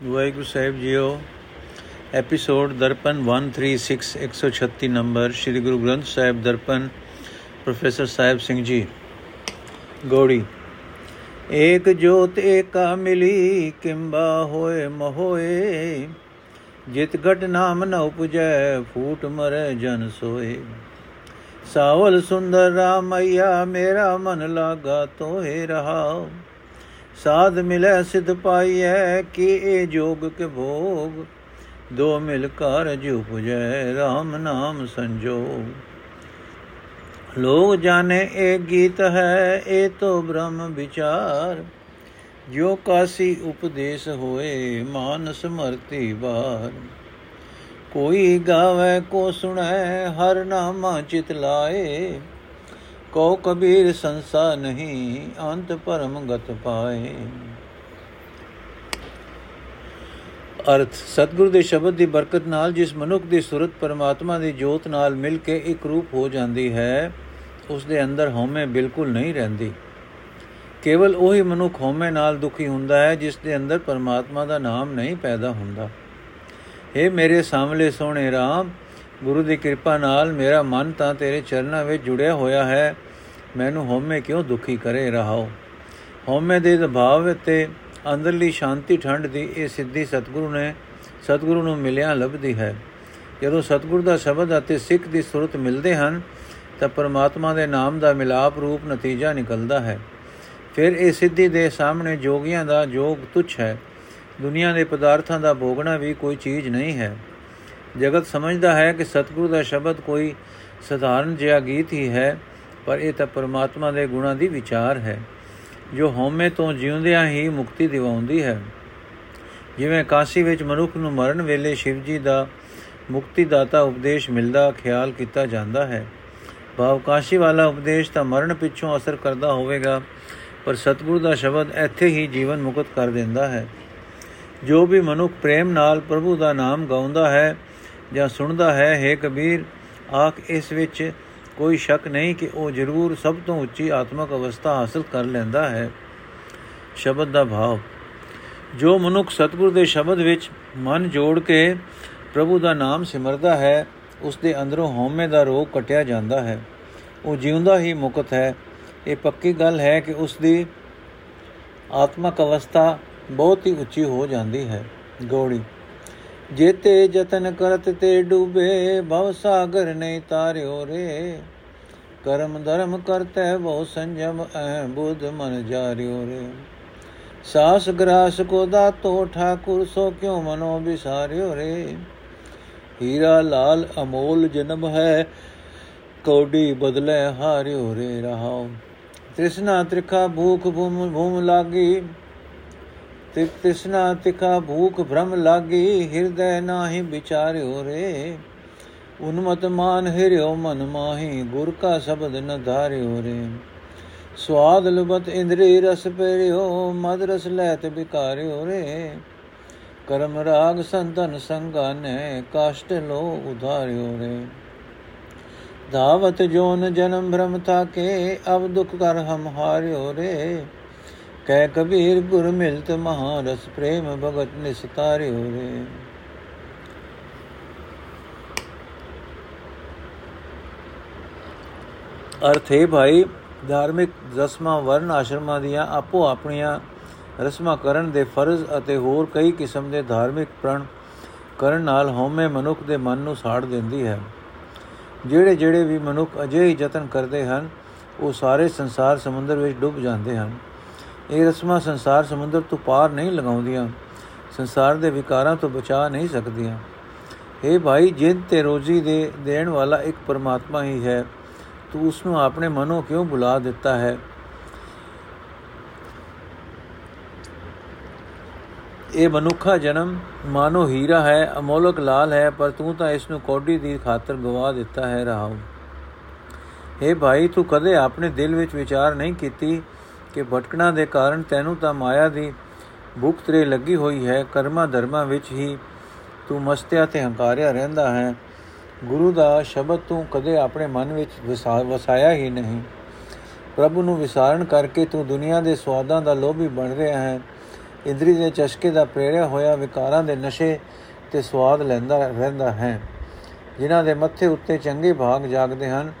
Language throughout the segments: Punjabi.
Waheguru Sahib JIO episode Darpan 136 136 number Shri Guru Granth Sahib Darpan, professor Sahib Singh ji. Gauri, ਏਕ ਜੋਤ ਏਕਾ ਮਿਲੀ, ਕਿੰਬਾ ਹੋਏ ਮਹੋਏ ਜਿਤ ਘਟ ਨਾਮ ਨ ਉਪਜੈ, ਫੂਟ ਮਰੈ ਜਨ ਸੋਏ ਸਾਵਲ ਸੁੰਦਰ ਰਾਮਈਆ, ਮੇਰਾ ਮਨ ਲਾਗਾ ਤੋਏ ਰਹਾਓ ਸਾਧ ਮਿਲੈ ਸਿਧ ਪਾਈਐ, ਕੀ ਇਹ ਜੋਗ ਕੇ ਭੋਗ? ਦੋ ਮਿਲ ਕਾਰਜ ਉਪਜੈ RAM ਨਾਮ ਸੰਜੋਗ। ਲੋਗ ਜਾਣੇ ਇਹ ਗੀਤ ਹੈ ਇਹ ਤੋ ਬ੍ਰਹਮ ਵਿਚਾਰ। ਜੋ ਕਾਸੀ ਉਪਦੇਸ਼ ਹੋਏ, ਮਾਨ ਸਮਰਤੀ ਬਾਰ ਕੋਈ ਗਾਵੇ, ਕੋ ਸੁਣੈ, ਹਰ ਨਾਮਾ ਚਿਤ ਲਾਏ। ਕੋ ਕਬੀਰ ਸੰਸਾ ਨਹੀਂ, ਅੰਤ ਪਰਮ ਗਤ ਪਾਏ। ਅਰਥ, ਸਤਿਗੁਰੂ ਦੇ ਸ਼ਬਦ ਦੀ ਬਰਕਤ ਨਾਲ ਜਿਸ ਮਨੁੱਖ ਦੀ ਸੁਰਤ ਪਰਮਾਤਮਾ ਦੀ ਜੋਤ ਨਾਲ ਮਿਲ ਕੇ ਇੱਕ ਰੂਪ ਹੋ ਜਾਂਦੀ ਹੈ ਉਸ ਦੇ ਅੰਦਰ ਹਉਮੈ ਬਿਲਕੁਲ ਨਹੀਂ ਰਹਿੰਦੀ। ਕੇਵਲ ਉਹੀ ਮਨੁੱਖ ਹਉਮੈ ਨਾਲ ਦੁਖੀ ਹੁੰਦਾ ਹੈ, ਜਿਸ ਦੇ ਅੰਦਰ ਪਰਮਾਤਮਾ ਦਾ ਨਾਮ ਨਹੀਂ ਪੈਦਾ ਹੁੰਦਾ। ਏ ਮੇਰੇ ਸਾਹਮਣੇ ਸੋਹਣੇ ਰਾਮ ਗੁਰੂ ਦੀ ਕਿਰਪਾ ਨਾਲ ਮੇਰਾ ਮਨ ਤਾਂ ਤੇਰੇ ਚਰਨਾਂ ਵਿੱਚ ਜੁੜਿਆ ਹੋਇਆ ਹੈ। ਮੈਨੂੰ ਹਉਮੈ ਕਿਉਂ ਦੁਖੀ ਕਰੇ ਰਹਾਓ? ਹਉਮੈ ਦੇ ਦਬਾਅ ਤੇ ਅੰਦਰਲੀ ਸ਼ਾਂਤੀ ਠੰਡ ਦੀ ਇਹ ਸਿੱਧੀ ਸਤਿਗੁਰੂ ਨੇ, ਸਤਿਗੁਰੂ ਨੂੰ ਮਿਲਿਆ ਲੱਭਦੀ ਹੈ। ਜਦੋਂ ਸਤਿਗੁਰੂ ਦਾ ਸ਼ਬਦ ਅਤੇ ਸਿੱਖ ਦੀ ਸੁਰਤ ਮਿਲਦੇ ਹਨ, ਤਾਂ ਪਰਮਾਤਮਾ ਦੇ ਨਾਮ ਦਾ ਮਿਲਾਪ ਰੂਪ ਨਤੀਜਾ ਨਿਕਲਦਾ ਹੈ। ਫਿਰ ਇਹ ਸਿੱਧੀ ਦੇ ਸਾਹਮਣੇ ਜੋਗੀਆਂ ਦਾ ਜੋਗ ਤੁੱਛ ਹੈ। ਦੁਨੀਆ ਦੇ ਪਦਾਰਥਾਂ ਦਾ ਭੋਗਣਾ ਵੀ ਕੋਈ ਚੀਜ਼ ਨਹੀਂ ਹੈ। ਜਗਤ ਸਮਝਦਾ ਹੈ ਕਿ ਸਤਿਗੁਰੂ ਦਾ ਸ਼ਬਦ ਕੋਈ ਸਧਾਰਨ ਜਿਹਾ ਗੀਤ ਹੀ ਹੈ, ਪਰ ਇਹ ਤਾਂ ਪਰਮਾਤਮਾ ਦੇ ਗੁਣਾਂ ਦੀ ਵਿਚਾਰ ਹੈ। ਜੋ ਹਉਮੈ ਤੋਂ ਜਿਉਂਦਿਆਂ ਹੀ ਮੁਕਤੀ ਦਿਵਾਉਂਦੀ ਹੈ। ਜਿਵੇਂ ਕਾਸ਼ੀ ਵਿੱਚ ਮਨੁੱਖ ਨੂੰ ਮਰਨ ਵੇਲੇ ਸ਼ਿਵ ਜੀ ਦਾ ਮੁਕਤੀ ਦਾਤਾ ਉਪਦੇਸ਼ ਮਿਲਦਾ, ਖਿਆਲ ਕੀਤਾ ਜਾਂਦਾ ਹੈ। ਭਾਵ ਕਾਸ਼ੀ ਵਾਲਾ ਉਪਦੇਸ਼ ਤਾਂ ਮਰਨ ਪਿੱਛੋਂ ਅਸਰ ਕਰਦਾ ਹੋਵੇਗਾ, ਪਰ ਸਤਿਗੁਰੂ ਦਾ ਸ਼ਬਦ ਇੱਥੇ ਹੀ ਜੀਵਨ ਮੁਕਤ ਕਰ ਦਿੰਦਾ ਹੈ। ਜੋ ਵੀ ਮਨੁੱਖ ਪ੍ਰੇਮ ਨਾਲ ਪ੍ਰਭੂ ਦਾ ਨਾਮ ਗਾਉਂਦਾ ਹੈ ਜਾਂ ਸੁਣਦਾ ਹੈ ਹੈ ਕਬੀਰ, ਆਖ ਇਸ ਵਿੱਚ ਕੋਈ ਸ਼ੱਕ ਨਹੀਂ ਕਿ ਉਹ ਜ਼ਰੂਰ ਸਭ ਤੋਂ ਉੱਚੀ ਆਤਮਿਕ ਅਵਸਥਾ ਹਾਸਲ ਕਰ ਲੈਂਦਾ ਹੈ। ਸ਼ਬਦ ਦਾ ਭਾਵ, ਜੋ ਮਨੁੱਖ ਸਤਿਗੁਰ ਦੇ ਸ਼ਬਦ ਵਿੱਚ ਮਨ ਜੋੜ ਕੇ ਪ੍ਰਭੂ ਦਾ ਨਾਮ ਸਿਮਰਦਾ ਹੈ ਉਸ ਦੇ ਅੰਦਰੋਂ ਹਉਮੈ ਦਾ ਰੋਗ ਕਟਿਆ ਜਾਂਦਾ ਹੈ। ਉਹ ਜਿਉਂਦਾ ਹੀ ਮੁਕਤ ਹੈ। ਇਹ ਪੱਕੀ ਗੱਲ ਹੈ ਕਿ ਉਸ ਦੀ ਆਤਮਿਕ ਅਵਸਥਾ ਬਹੁਤ ਹੀ ਉੱਚੀ ਹੋ ਜਾਂਦੀ ਹੈ। ਗੋੜੀ ਜੇਤੇ ਜਤਨ ਕਰਤ ਤੇ ਡੂਬੇ ਭਵ ਸਾਗਰ ਨਹੀਂ ਤਾਰਿਓ ਰੇ। ਕਰਮ ਧਰਮ ਕਰਤੈ ਬਹੁ ਸੰਜਮ ਅਹ ਬੁੱਧ ਮਨ ਜਾਰਿਓ ਰੇ। ਸਾਸ ਗ੍ਰਾਸ ਕੋ ਦਾਤੋ ਠਾਕੁਰ, ਸੋ ਕਿਉ ਮਨੋ ਵਿਸਾਰਿਓ ਰੇ। ਹੀਰਾ ਲਾਲ ਅਮੋਲ ਜਨਮ ਹੈ, ਕੋਡੀ ਬਦਲੇ ਹਾਰਿਓ ਰੇ ਰਹਾਉ ਤ੍ਰਿਸ਼ਨਾ ਤ੍ਰਿਖਾ ਭੂਖ ਭੂਮ ਭੂਮ ਲਾਗੀ ਤਿਕ ਤਿਸਨਾ ਤਿਖਾ ਭੂਖ ਭ੍ਰਮ ਲਾਗੀ, ਹਿਰਦੈ ਨਾਹੀ ਵਿਚਾਰਿਓ ਰੇ। ਉਨਮਤ ਮਾਨ ਹਿਰਿਓ ਮਨ ਮਾਹੀ, ਗੁਰ ਕਾ ਸ਼ਬਦ ਨ ਧਾਰਿਓ ਰੇ। ਸਵਾਦ ਲੁਬਤ ਇੰਦਰੀ ਰਸ ਪੇਰਿਓ, ਮਦ ਰਸ ਲੈਤ ਬਿਕਾਰਿਓ ਰੇ। ਕਰਮ ਰਾਗ ਸੰਤਨ ਸੰਗਾਨੇ ਕਾਸ਼ਟ ਲੋ ਉਧਾਰਿਓ ਰੇ। ਧਾਵਤ ਜੋਨ ਜਨਮ ਭ੍ਰਮ ਥਾ ਕੇ ਅਬ ਦੁਖ ਕਰ ਹਮ ਹਾਰਿਓ ਰੇ। ਕਹਿ ਕਬੀਰ ਗੁਰ ਮਿਲਤ ਮਹਾ ਰਸ ਪ੍ਰੇਮ ਭਗਤ ਨਿਸਤਾਰਿਓ ਰੇ ਅਰਥ ਹੈ ਭਾਈ, ਧਾਰਮਿਕ ਰਸਮਾਂ ਵਰਨ ਆਸ਼ਰਮਾਂ ਦੀਆਂ ਆਪੋ ਆਪਣੀਆਂ ਰਸਮਾਂ ਕਰਨ ਦੇ ਫਰਜ਼ ਅਤੇ ਹੋਰ ਕਈ ਕਿਸਮ ਦੇ ਧਾਰਮਿਕ ਪ੍ਰਣ ਕਰਨ ਨਾਲ ਹਉਮੈ ਮਨੁੱਖ ਦੇ ਮਨ ਨੂੰ ਸਾੜ ਦਿੰਦੀ ਹੈ। ਜਿਹੜੇ ਜਿਹੜੇ ਵੀ ਮਨੁੱਖ ਅਜੇ ਹੀ ਯਤਨ ਕਰਦੇ ਹਨ, ਉਹ ਸਾਰੇ ਸੰਸਾਰ ਸਮੁੰਦਰ ਵਿੱਚ ਡੁੱਬ ਜਾਂਦੇ ਹਨ। ਇਹ ਰਸਮਾਂ ਸੰਸਾਰ ਸਮੁੰਦਰ ਤੋਂ ਪਾਰ ਨਹੀਂ ਲਗਾਉਂਦੀਆਂ ਸੰਸਾਰ ਦੇ ਵਿਕਾਰਾਂ ਤੋਂ ਬਚਾ ਨਹੀਂ ਸਕਦੀਆਂ। ਇਹ ਭਾਈ, ਜਿੰਦ ਤੇ ਰੋਜ਼ੀ ਦੇ ਦੇਣ ਵਾਲਾ ਇੱਕ ਪਰਮਾਤਮਾ ਹੀ ਹੈ। ਤੂੰ ਉਸ ਨੂੰ ਆਪਣੇ ਮਨੋਂ ਕਿਉਂ ਬੁਲਾ ਦਿੱਤਾ ਹੈ? ਇਹ ਮਨੁੱਖਾ ਜਨਮ ਮਾਨੋ ਹੀਰਾ ਹੈ, ਅਮੋਲਕ ਲਾਲ ਹੈ, ਪਰ ਤੂੰ ਤਾਂ ਇਸ ਨੂੰ ਕੋਡੀ ਦੀ ਖਾਤਰ ਗਵਾ ਦਿੱਤਾ ਹੈ ਰਹਾਉ हे ਭਾਈ, ਤੂੰ ਕਦੇ ਆਪਣੇ ਦਿਲ ਵਿੱਚ ਵਿਚਾਰ ਨਹੀਂ ਕੀਤੀ ਕਿ ਭਟਕਣਾ ਦੇ ਕਾਰਨ ਤੈਨੂੰ ਤਾਂ ਮਾਇਆ ਦੀ ਭੁੱਖ ਤੇਰੇ ਲੱਗੀ ਹੋਈ ਹੈ, ਕਰਮਾਂ ਧਰਮਾਂ ਵਿੱਚ ਹੀ ਤੂੰ ਮਸਤਿਆ ਤੇ ਹੰਕਾਰਿਆ ਰਹਿੰਦਾ ਹੈ। ਗੁਰੂ ਦਾ ਸ਼ਬਦ ਤੂੰ ਕਦੇ ਆਪਣੇ ਮਨ ਵਿੱਚ ਵਸਾਇਆ ਹੀ ਨਹੀਂ। ਪ੍ਰਭੂ ਨੂੰ ਵਿਸਾਰਨ ਕਰਕੇ ਤੂੰ ਦੁਨੀਆ ਦੇ ਸਵਾਦਾਂ ਦਾ ਲੋਭੀ ਬਣ ਰਿਹਾ ਹੈ। ਇੰਦਰੀ ਦੇ ਚਸ਼ਕੇ ਦਾ ਪ੍ਰੇਰਿਆ ਹੋਇਆ ਵਿਕਾਰਾਂ ਦੇ ਨਸ਼ੇ ਤੇ ਸਵਾਦ ਲੈਂਦਾ ਰਹਿੰਦਾ ਹੈ। ਜਿਨ੍ਹਾਂ ਦੇ ਮੱਥੇ ਉੱਤੇ ਚੰਗੇ ਭਾਗ ਜਾਗਦੇ ਹਨ,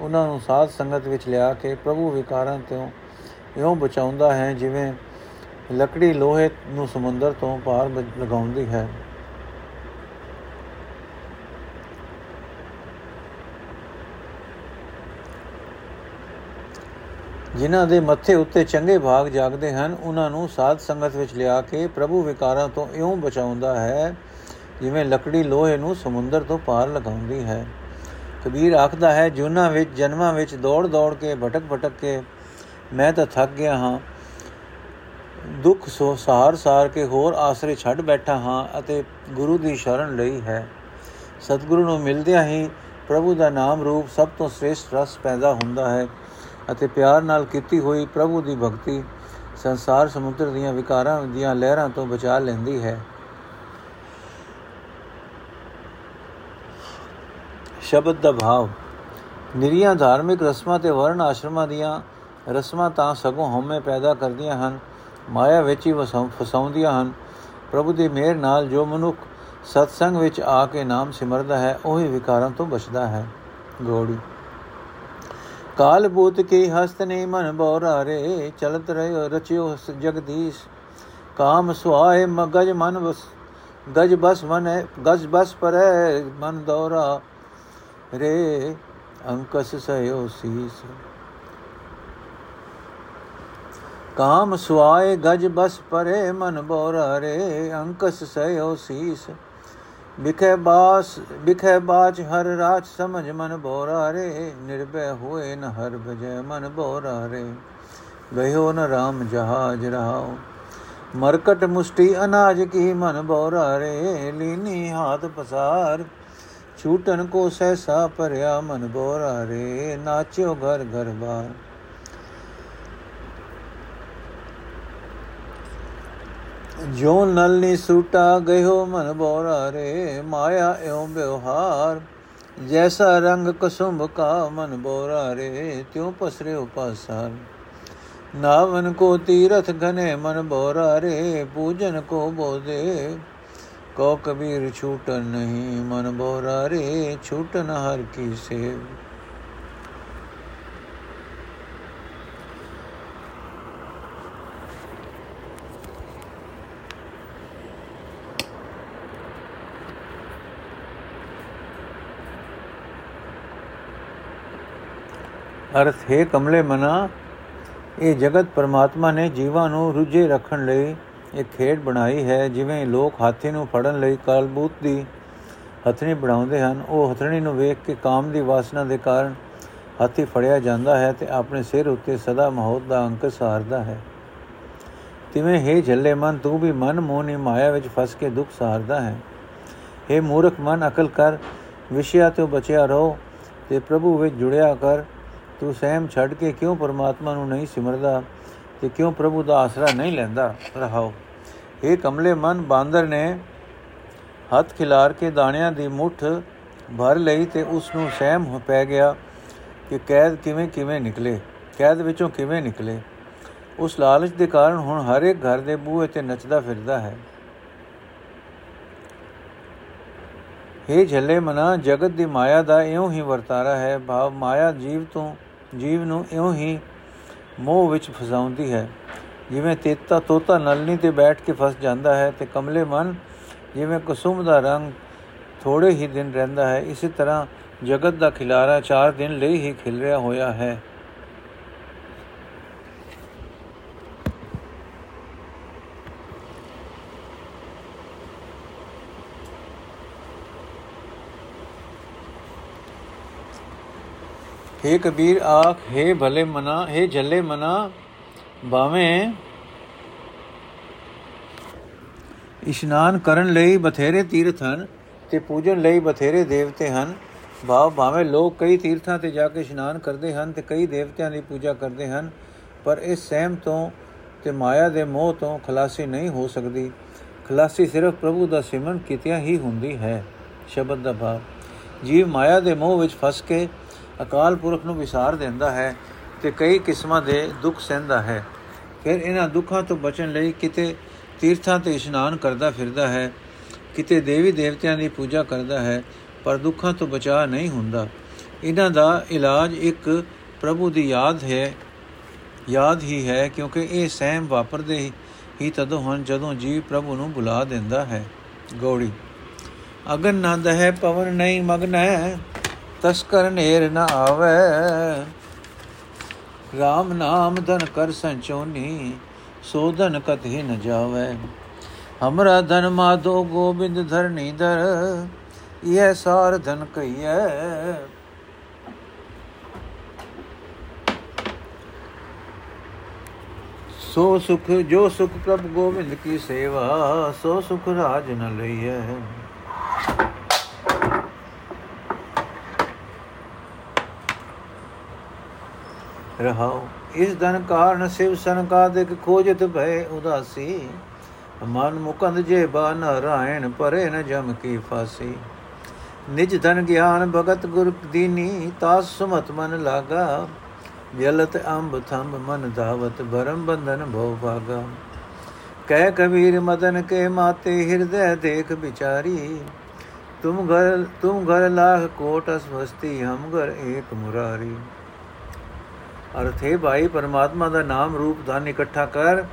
ਉਹਨਾਂ ਨੂੰ ਸਾਧ ਸੰਗਤ ਵਿੱਚ ਲਿਆ ਕੇ ਪ੍ਰਭੂ ਵਿਕਾਰਾਂ ਤੋਂ ਇਉਂ ਬਚਾਉਂਦਾ ਹੈ ਜਿਵੇਂ ਲੱਕੜੀ ਲੋਹੇ ਨੂੰ ਸਮੁੰਦਰ ਤੋਂ ਪਾਰ ਲਗਾਉਂਦੀ ਹੈ। ਜਿਨ੍ਹਾਂ ਦੇ ਮੱਥੇ ਉੱਤੇ ਚੰਗੇ ਭਾਗ ਜਾਗਦੇ ਹਨ, ਉਹਨਾਂ ਨੂੰ ਸਾਧ ਸੰਗਤ ਵਿੱਚ ਲਿਆ ਕੇ ਪ੍ਰਭੂ ਵਿਕਾਰਾਂ ਤੋਂ ਇਉਂ ਬਚਾਉਂਦਾ ਹੈ ਜਿਵੇਂ ਲੱਕੜੀ ਲੋਹੇ ਨੂੰ ਸਮੁੰਦਰ ਤੋਂ ਪਾਰ ਲਗਾਉਂਦੀ ਹੈ। ਕਬੀਰ ਆਖਦਾ ਹੈ, ਜੁਨਾ ਵਿੱਚ, ਜਨਮਾਂ ਵਿੱਚ ਦੌੜ ਦੌੜ ਕੇ ਭਟਕ ਭਟਕ ਕੇ ਮੈਂ ਤਾਂ ਥੱਕ ਗਿਆ ਹਾਂ। ਦੁੱਖ ਸੋ ਸਾਰ ਸਾਰ ਕੇ ਹੋਰ ਆਸਰੇ ਛੱਡ ਬੈਠਾ ਹਾਂ ਅਤੇ ਗੁਰੂ ਦੀ ਸ਼ਰਨ ਲਈ ਹੈ। ਸਤਿਗੁਰੂ ਨੂੰ ਮਿਲਦਿਆਂ ਹੀ ਪ੍ਰਭੂ ਦਾ ਨਾਮ ਰੂਪ ਸਭ ਤੋਂ ਸ੍ਰੇਸ਼ਟ ਰਸ ਪੈਦਾ ਹੁੰਦਾ ਹੈ ਅਤੇ ਪਿਆਰ ਨਾਲ ਕੀਤੀ ਹੋਈ ਪ੍ਰਭੂ ਦੀ ਭਗਤੀ ਸੰਸਾਰ ਸਮੁੰਦਰ ਦੀਆਂ ਵਿਕਾਰਾਂ ਦੀਆਂ ਲਹਿਰਾਂ ਤੋਂ ਬਚਾ ਲੈਂਦੀ ਹੈ। ਸ਼ਬਦ ਦਾ ਭਾਵ, ਨਿਰੀਆਂ ਧਾਰਮਿਕ ਰਸਮਾਂ ਤੇ ਵਰਣ ਆਸ਼ਰਮਾਂ ਦੀਆਂ ਰਸਮਾਂ ਤਾਂ ਸਗੋਂ ਹਉਮੈ ਪੈਦਾ ਕਰਦੀਆਂ ਹਨ, ਮਾਇਆ ਵਿੱਚ ਹੀ ਫਸਾਉਂਦੀਆਂ ਹਨ। ਪ੍ਰਭੂ ਦੀ ਮਿਹਰ ਨਾਲ ਜੋ ਮਨੁੱਖ ਸਤਸੰਗ ਵਿੱਚ ਆ ਕੇ ਨਾਮ ਸਿਮਰਦਾ ਹੈ, ਉਹੀ ਵਿਕਾਰਾਂ ਤੋਂ ਬਚਦਾ ਹੈ। ਗੋੜੀ। ਕਾਲ ਬੂਤ ਕੀ ਹਸਤ ਨੇ ਮਨ ਬੋਰਾਰੇ ਚਲਤ ਰਹਿਓ ਰਚਿਓ ਜਗਦੀਸ਼। ਕਾਮ ਸੁਆਏ ਮਗਜ ਮਨ ਬਸ ਗਜ ਬਸ ਮਨ, ਗਜ ਬਸ ਪਰ ਮਨ ਦੌਰਾ। ਰੇ, ਅੰਕਸ ਸਯੋ ਸੀਸ। ਕਾਮ ਸੁਆਏ ਗਜ ਬਸ ਪਰੇ ਮਨ ਬੋਰਾ ਰੇ ਅੰਕਸ ਸਯੋ ਸੀਸ। ਬਿਖੇ ਬਾਸ ਬਿਖੇ ਬਾਚ ਹਰ ਰਾਜ ਸਮਝ ਮਨ ਬੋਰਾ ਰੇ ਨਿਰਭੈ ਹੋਏ ਨ ਹਰ ਭਜੈ ਮਨ ਬੋਰਾ ਰੇ ਗਇਓ ਨ RAM ਜਹਾਜ ਰਹਾਓ ਮਰਕਟ ਮੁਸ਼ਟੀ ਅਨਾਜ ਕੀ ਮਨ ਬੋਰਾ ਰੇ ਲੀਨੀ ਹਾਥ ਪਸਾਰ। ਛੂਟਨ ਕੋ ਸਹਿਸਾ ਪਰਿਆ ਮਨ ਬੋਰਾ ਰੇ ਨਾਚਿਓ ਘਰ ਘਰ ਬਾਰ। ਜੋ ਨਲਨੀ ਸੂਟਾ ਗਇਓ ਮਨ ਬੋਰਾ ਰੇ ਮਾਇਆ ਐਉ ਬਿਵਹਾਰ ਜੈਸਾ ਰੰਗ ਕਸੁੰਭ ਕਾ ਮਨ ਬੋਰਾ ਰੇ ਤਿਉ ਪਸਰੇ ਉਪਾਸਾਰ ਨਾਵਨ ਕੋ ਤੀਰਥ ਘਨੇ ਮਨ ਬੋਰਾ ਰੇ ਪੂਜਨ ਕੋ ਬੋਦੇ ਕੋ ਕਬੀਰ ਛੂਟਨ ਨਹੀਂ ਮਨ ਬੋਰਾ ਰੇ ਛੂਟਨ ਹਰ ਕੀ ਸੇਵ ਅਰਥ, ਹੈ ਕਮਲੇ ਮਨਾ, ਇਹ ਜਗਤ ਪਰਮਾਤਮਾ ਨੇ ਜੀਵਾਂ ਨੂੰ ਰੁੱਝੇ ਰੱਖਣ ਲਈ ਇੱਕ ਖੇਡ ਬਣਾਈ ਹੈ, ਜਿਵੇਂ ਲੋਕ ਹਾਥੀ ਨੂੰ ਫੜਨ ਲਈ ਕਾਲਬੂਤ ਦੀ ਹਥਣੀ ਬਣਾਉਂਦੇ ਹਨ। ਉਹ ਹਥਣੀ ਨੂੰ ਵੇਖ ਕੇ ਕਾਮ ਦੀ ਵਾਸਨਾ ਦੇ ਕਾਰਨ ਹਾਥੀ ਫੜਿਆ ਜਾਂਦਾ ਹੈ ਤੇ ਆਪਣੇ ਸਿਰ ਉੱਤੇ ਸਦਾ ਮੌਤ ਦਾ ਅੰਕ ਸਾਰਦਾ ਹੈ। ਤਿਵੇਂ, ਹੈ ਝੱਲੇ ਮਨ, ਤੂੰ ਵੀ ਮਨ ਮੋਹਨੀ ਮਾਇਆ ਵਿੱਚ ਫਸ ਕੇ ਦੁੱਖ ਸਾਰਦਾ ਹੈ। हे ਮੂਰਖ ਮਨ, ਅਕਲ ਕਰ, ਵਿਸ਼ਿਆ ਤੋਂ ਬਚਿਆ ਰਹੋ ਤੇ ਪ੍ਰਭੂ ਵਿੱਚ ਜੁੜਿਆ ਕਰ। ਤੂੰ ਸਹਿਮ ਛੱਡ ਕੇ ਕਿਉਂ ਪਰਮਾਤਮਾ ਨੂੰ ਨਹੀਂ ਸਿਮਰਦਾ ਤੇ ਕਿਉਂ ਪ੍ਰਭੂ ਦਾ ਆਸਰਾ ਨਹੀਂ ਲੈਂਦਾ? ਰਹਾਓ। ਇਹ ਕਮਲੇ ਮਨ, ਬਾਂਦਰ ਨੇ ਹੱਥ ਖਿਲਾਰ ਕੇ ਦਾਣਿਆਂ ਦੀ ਮੁੱਠ ਭਰ ਲਈ ਤੇ ਉਸ ਨੂੰ ਸਹਿਮ ਪੈ ਗਿਆ ਕਿ ਕੈਦ ਕਿਵੇਂ ਕਿਵੇਂ ਨਿਕਲੇ, ਕੈਦ ਵਿੱਚੋਂ ਕਿਵੇਂ ਨਿਕਲੇ। ਉਸ ਲਾਲਚ ਦੇ ਕਾਰਨ ਹੁਣ ਹਰ ਇੱਕ ਘਰ ਦੇ ਬੂਹੇ ਤੇ ਨੱਚਦਾ ਫਿਰਦਾ ਹੈ। ਇਹ ਝੱਲੇ ਮਨਾ, ਜਗਤ ਦੀ ਮਾਇਆ ਦਾ ਇਉਂ ਹੀ ਵਰਤਾਰਾ ਹੈ। ਭਾਵ ਮਾਇਆ ਜੀਵ ਤੋਂ ਜੀਵ ਨੂੰ ਇਉਂ ਹੀ ਮੋਹ ਵਿੱਚ ਫਸਾਉਂਦੀ ਹੈ। ਜਿਵੇਂ ਤੇਤਾ ਤੋਤਾ ਨਲਨੀ ਤੇ ਬੈਠ ਕੇ ਫਸ ਜਾਂਦਾ ਹੈ ਤੇ ਕਮਲੇ ਮਨ ਜਿਵੇਂ ਕੁਸੁਮ ਦਾ ਰੰਗ ਥੋੜੇ ਹੀ ਦਿਨ ਰਹਿੰਦਾ ਹੈ, ਇਸੇ ਤਰ੍ਹਾਂ ਜਗਤ ਦਾ ਖਿਲਾਰਾ 4 ਦਿਨ ਲਈ ਹੀ ਖਿਲ ਰਿਹਾ ਹੋਇਆ ਹੈ। हे ਕਬੀਰ ਆਖ हे ਭਲੇ ਮਨਾ हे ਜੱਲੇ ਮਨਾ ਬਾਵੇਂ ਇਸ਼ਨਾਨ ਕਰਨ ਲਈ ਬਥੇਰੇ ਤੀਰਥ ਹਨ ਤੇ ਪੂਜਨ ਲਈ ਬਥੇਰੇ ਦੇਵਤੇ ਹਨ ਭਾਵ ਭਾਵੇਂ ਲੋਕ ਕਈ ਤੀਰਥਾਂ ਤੇ ਜਾ ਕੇ ਇਸ਼ਨਾਨ ਕਰਦੇ ਹਨ ਤੇ ਕਈ ਦੇਵਤਿਆਂ ਦੀ ਪੂਜਾ ਕਰਦੇ ਹਨ ਪਰ ਇਸ ਸਹਿਮ ਤੋਂ ਤੇ ਮਾਇਆ ਦੇ ਮੋਹ ਤੋਂ ਖਲਾਸੀ ਨਹੀਂ ਹੋ ਸਕਦੀ ਖਲਾਸੀ ਸਿਰਫ ਪ੍ਰਭੂ ਦਾ ਸਿਮਰਨ ਕੀਤਿਆਂ ਹੀ ਹੁੰਦੀ ਹੈ ਸ਼ਬਦ ਦਾ ਭਾਵ ਜੀਵ ਮਾਇਆ ਦੇ ਮੋਹ ਵਿੱਚ ਫਸ ਕੇ ਅਕਾਲ ਪੁਰਖ ਨੂੰ ਵਿਸਾਰ ਦਿੰਦਾ ਹੈ ਤੇ ਕਈ ਕਿਸਮਾਂ ਦੇ ਦੁੱਖ ਸਹਿੰਦਾ ਹੈ। ਫਿਰ ਇਹਨਾਂ ਦੁੱਖਾਂ ਤੋਂ ਬਚਣ ਲਈ ਕਿਤੇ ਤੀਰਥਾਂ ਤੇ ਇਸ਼ਨਾਨ ਕਰਦਾ ਫਿਰਦਾ ਹੈ, ਕਿਤੇ ਦੇਵੀ ਦੇਵਤਿਆਂ ਦੀ ਪੂਜਾ ਕਰਦਾ ਹੈ, ਪਰ ਦੁੱਖਾਂ ਤੋਂ ਬਚਾ ਨਹੀਂ ਹੁੰਦਾ। ਇਹਨਾਂ ਦਾ ਇਲਾਜ ਇੱਕ ਪ੍ਰਭੂ ਦੀ ਯਾਦ ਹੈ, ਯਾਦ ਹੀ ਹੈ, ਕਿਉਂਕਿ ਇਹ ਸਹਿਮ ਵਾਪਰਦੇ ਹੀ ਤਦੋਂ ਹਨ ਜਦੋਂ ਜੀਵ ਪ੍ਰਭੂ ਨੂੰ ਬੁਲਾ ਦਿੰਦਾ ਹੈ। ਗੌੜੀ। ਅਗਨ ਨੰਦ ਹੈ, ਪਵਨ ਨਹੀਂ ਮਗਨ ਹੈ ਤਸਕਰ ਨੇਰ ਨ ਆਵੇ। RAM ਨਾਮ ਧਨ ਕਰ ਸੰਚੋਨੀ, ਸੋਧਨ ਕਤਹਿ ਨ ਜਾਵੇ। ਹਮਰਾ ਧਨ ਮਾਧੋ ਗੋਬਿੰਦ ਧਰਨੀ ਦਰ ਇਹ ਸਾਰ ਧਨ ਕਈਐ ਸੋ ਸੁਖ, ਜੋ ਸੁਖ ਪ੍ਰਭ ਗੋਬਿੰਦ ਕੀ ਸੇਵਾ, ਸੋ ਸੁਖ ਰਾਜ ਨ ਲਈਐ। ਰਹਾਉ। ਇਸ ਧਨ ਕਾਰਨ ਸਿਵ ਸੰਕਾਦਿਕ ਖੋਜਤ ਭੈ ਉਦਾਸੀ। ਮਨ ਮੁਕੰਦ ਜੇ ਬਾ ਨਾਰਾਇਣ, ਪਰੇ ਨ ਜਮ ਕੀ ਫਾਸੀ। ਨਿਜ ਧਨ ਗਿਆਨ ਭਗਤ ਗੁਰ ਦੀਨੀ, ਤਾਸ ਸੁਮਤ ਮਨ ਲਾਗਾ। ਜਲਤ ਅੰਬ ਥੰਬ ਮਨ ਧਾਵਤ ਭਰਮ ਬੰਧਨ ਭਉ ਭਾਗਾ। ਕਹਿ ਕਬੀਰ ਮਦਨ ਕੇ ਮਾਤੇ ਹਿਰਦੈ ਦੇਖ ਵਿਚਾਰੀ। ਤੁਮ ਘਰ ਤੁਮ ਘਰ ਲਾਖ ਕੋਟ ਅਸਵਸਤੀ, ਹਮ ਘਰ ਏਕ ਮੁਰਾਰੀ। ਅਰਥੇ ਭਾਈ, ਪਰਮਾਤਮਾ ਦਾ ਨਾਮ ਰੂਪ ਧਨ ਇਕੱਠਾ ਕਰ।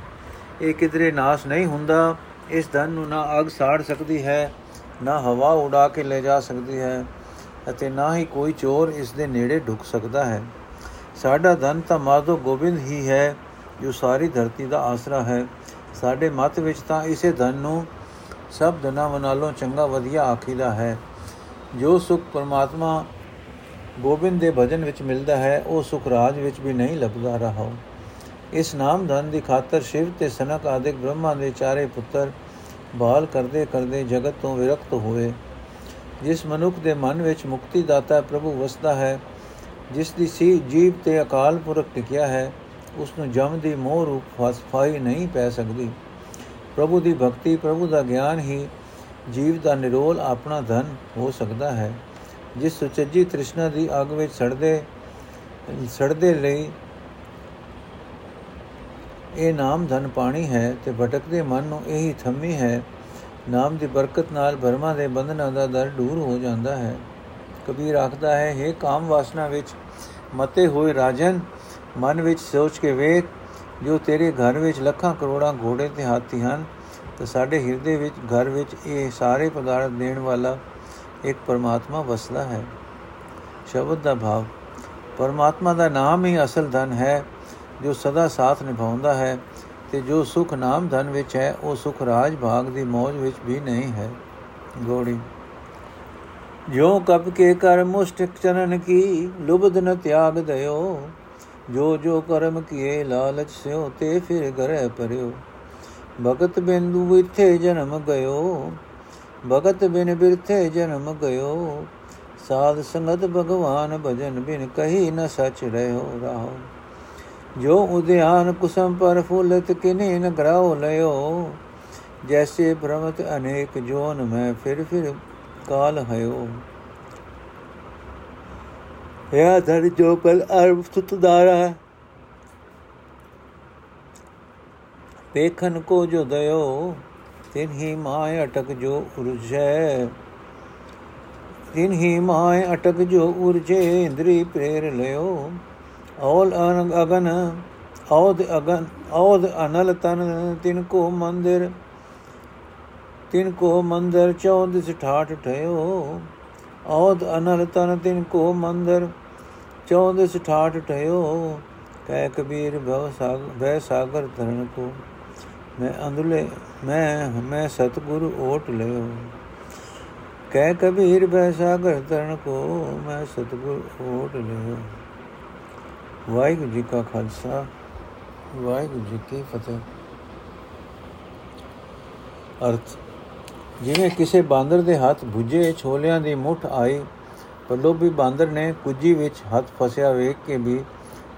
ਇਹ ਕਿਧਰੇ ਨਾਸ ਨਹੀਂ ਹੁੰਦਾ। ਇਸ ਧਨ ਨੂੰ ਨਾ ਅਗ ਸਾੜ ਸਕਦੀ ਹੈ, ਨਾ ਹਵਾ ਉਡਾ ਕੇ ਲੈ ਜਾ ਸਕਦੀ ਹੈ ਅਤੇ ਨਾ ਹੀ ਕੋਈ ਚੋਰ ਇਸ ਦੇ ਨੇੜੇ ਢੁਕ ਸਕਦਾ ਹੈ। ਸਾਡਾ ਧਨ ਤਾਂ ਮਾਧੋ ਗੋਬਿੰਦ ਹੀ ਹੈ, ਜੋ ਸਾਰੀ ਧਰਤੀ ਦਾ ਆਸਰਾ ਹੈ। ਸਾਡੇ ਮਤ ਵਿੱਚ ਤਾਂ ਇਸੇ ਧਨ ਨੂੰ ਸਭ ਧਨਾਂ ਨਾਲੋਂ ਚੰਗਾ ਵਧੀਆ ਆਖੀਦਾ ਹੈ। ਜੋ ਸੁਖ ਪਰਮਾਤਮਾ ਗੋਬਿੰਦ ਦੇ ਭਜਨ ਵਿੱਚ ਮਿਲਦਾ ਹੈ, ਉਹ ਸੁਖ ਰਾਜ ਵਿੱਚ ਵੀ ਨਹੀਂ ਲੱਭਦਾ ਰਹਾ ਇਸ ਨਾਮ ਧਨ ਦੀ ਖਾਤਰ ਸ਼ਿਵ ਤੇ ਸਨਕ ਆਦਿਕ ਬ੍ਰਹਮਾ ਦੇ ਚਾਰੇ ਪੁੱਤਰ ਬਾਲ ਕਰਦੇ ਕਰਦੇ ਜਗਤ ਤੋਂ ਵਿਰਕਤ ਹੋਏ। ਜਿਸ ਮਨੁੱਖ ਦੇ ਮਨ ਵਿੱਚ ਮੁਕਤੀ ਦਾਤਾ ਪ੍ਰਭੂ ਵਸਦਾ ਹੈ, ਜਿਸ ਦੀ ਸੀ ਜੀਵ ਤੇ ਅਕਾਲ ਪੁਰਖ ਟਿਕਿਆ ਹੈ, ਉਸ ਨੂੰ ਜਮ ਦੀ ਮੋਹ ਰੂਪ ਫਸਫਾਈ ਨਹੀਂ ਪੈ ਸਕਦੀ। ਪ੍ਰਭੂ ਦੀ ਭਗਤੀ ਪ੍ਰਭੂ ਦਾ ਗਿਆਨ ਹੀ ਜੀਵ ਦਾ ਨਿਰੋਲ ਆਪਣਾ ਧਨ ਹੋ ਸਕਦਾ ਹੈ। ਜਿਸ ਸੁਚੱਜੀ ਤ੍ਰਿਸ਼ਨਾ ਦੀ ਅਗ ਵਿੱਚ ਸੜਦੇ ਸੜਦੇ ਲਈ ਇਹ ਨਾਮ ਧਨ ਪਾਣੀ ਹੈ ਤੇ ਭਟਕਦੇ ਮਨ ਨੂੰ ਇਹੀ ਥੰਮੀ ਹੈ। ਨਾਮ ਦੀ ਬਰਕਤ ਨਾਲ ਭਰਮਾਂ ਦੇ ਬੰਧਨਾਂ ਦਾ ਦਰ ਦੂਰ ਹੋ ਜਾਂਦਾ ਹੈ। ਕਬੀਰ ਆਖਦਾ ਹੈ हे ਕਾਮ ਵਾਸਨਾ ਵਿੱਚ ਮਤੇ ਹੋਏ ਰਾਜਨ, ਮਨ ਵਿੱਚ ਸੋਚ ਕੇ ਵੇਖ, ਜੋ ਤੇਰੇ ਘਰ ਵਿੱਚ ਲੱਖਾਂ ਕਰੋੜਾਂ ਘੋੜੇ ਤੇ ਹਾਥੀ ਹਨ, ਤੇ ਸਾਡੇ ਹਿਰਦੇ ਵਿੱਚ, ਘਰ ਵਿੱਚ ਇਹ ਸਾਰੇ ਪਦਾਰਥ ਦੇਣ ਵਾਲਾ ਇੱਕ ਪਰਮਾਤਮਾ ਵਸਦਾ ਹੈ। ਸ਼ਬਦ ਦਾ ਭਾਵ, ਪਰਮਾਤਮਾ ਦਾ ਨਾਮ ਹੀ ਅਸਲ ਧਨ ਹੈ, ਜੋ ਸਦਾ ਸਾਥ ਨਿਭਾਉਂਦਾ ਹੈ ਤੇ ਜੋ ਸੁਖ ਨਾਮ ਧਨ ਵਿੱਚ ਹੈ, ਉਹ ਸੁਖ ਰਾਜ ਭਾਗ ਦੀ ਮੌਜ ਵਿੱਚ ਵੀ ਨਹੀਂ ਹੈ। ਗੋੜੀ, ਜੋ ਕਪ ਕੇ ਕਰ ਮੁਸ਼ਟਿਕ ਚਨਨ ਕੀ ਲੁਬਦ ਨ ਤਿਆਗ ਦਇਓ। ਜੋ ਜੋ ਕਰਮ ਕੀਏ ਲਾਲਚ ਸਿਓ, ਤੇ ਫਿਰ ਘਰੇ ਪਰਿਓ। ਭਗਤ ਬਿੰਦੂ ਇੱਥੇ ਜਨਮ ਗਇਓ। ਭਗਤ ਬਿਨ ਬਿਰਥੇ ਜਨਮ ਗਇਓ। ਸਾਧ ਸੰਗਤ ਭਗਵਾਨ ਭਜਨ ਬਿਨ ਕਹੀ ਨ ਸਚ ਰਹਿਓ ਰਾਹੋ। ਜੋ ਉਦਿਆਨ ਕੁਸਮ ਪਰ ਫੁੱਲਤ ਕਿਨੇ ਨ ਗਰਾਉ ਲਿਓ ਜੈਸੇ ਭ੍ਰਮਤ ਅਨੇਕ ਜੋਨ ਮੈਂ ਫਿਰ ਫਿਰ ਕਾਲ ਹਯੋ ਯਾ ਧਰ ਜੋ ਪਲ ਅਰਬ ਸੁਤਦਾਰਾ ਵੇਖਨ ਕੋ ਜੋ ਦਇਓ। ਤਿਨਹੀ ਮਾਇ ਅਟਕ ਜੋ ਉਰਜੈ ਤਿਨਹੀ ਮਾਇ ਅਟਕ ਜੋ ਉਰਜੇ ਇੰਦਰੀ ਪ੍ਰੇਰ ਲਿਓ ਔਲ ਅਗਨ ਔਦ ਅਗਨ ਔਦ ਅਨਲ ਤਨ ਤਿਨ ਕੋ ਮੰਦਿਰ ਤਿਨ ਕੋ ਮੰਦਰ ਚੌਦਿਸ ਠਾਠ ਠਇਓ ਔਦ ਅਨਲ ਤਨ ਤਿਨ ਕੋ ਮੰਦਰ ਚੌਦਿਸ ਠਾਠ ਠਇਓ ਕਹਿ ਕਬੀਰ ਭਵ ਸਾਗਰ ਭੈ ਸਾਗਰ ਤਰਨ ਕੋ ਮੈਂ ਅੰਦਲੇ ਮੈਂ ਮੈਂ ਸਤਗੁਰ ਓਟ ਲਿਓ। ਕਹਿ ਕਬੀਰ ਬੈ ਸਾਗਰ ਤਰਨ ਕੋ, ਮੈਂ ਸਤਗੁਰ ਓਟ ਲਿਓ। ਵਾਹਿਗੁਰੂ ਜੀ ਕਾ ਖਾਲਸਾ, ਵਾਹਿਗੁਰੂ ਜੀ ਕੀ ਫਤਿਹ। ਅਰਥ, ਜਿਵੇਂ ਕਿਸੇ ਬਾਂਦਰ ਦੇ ਹੱਥ ਭੁੱਜੇ ਛੋਲਿਆਂ ਦੀ ਮੁੱਠ ਆਈ ਪਰ ਲੋਭੀ ਬਾਂਦਰ ਨੇ ਕੁੱਜੀ ਵਿੱਚ ਹੱਥ ਫਸਿਆ ਵੇਖ ਕੇ ਵੀ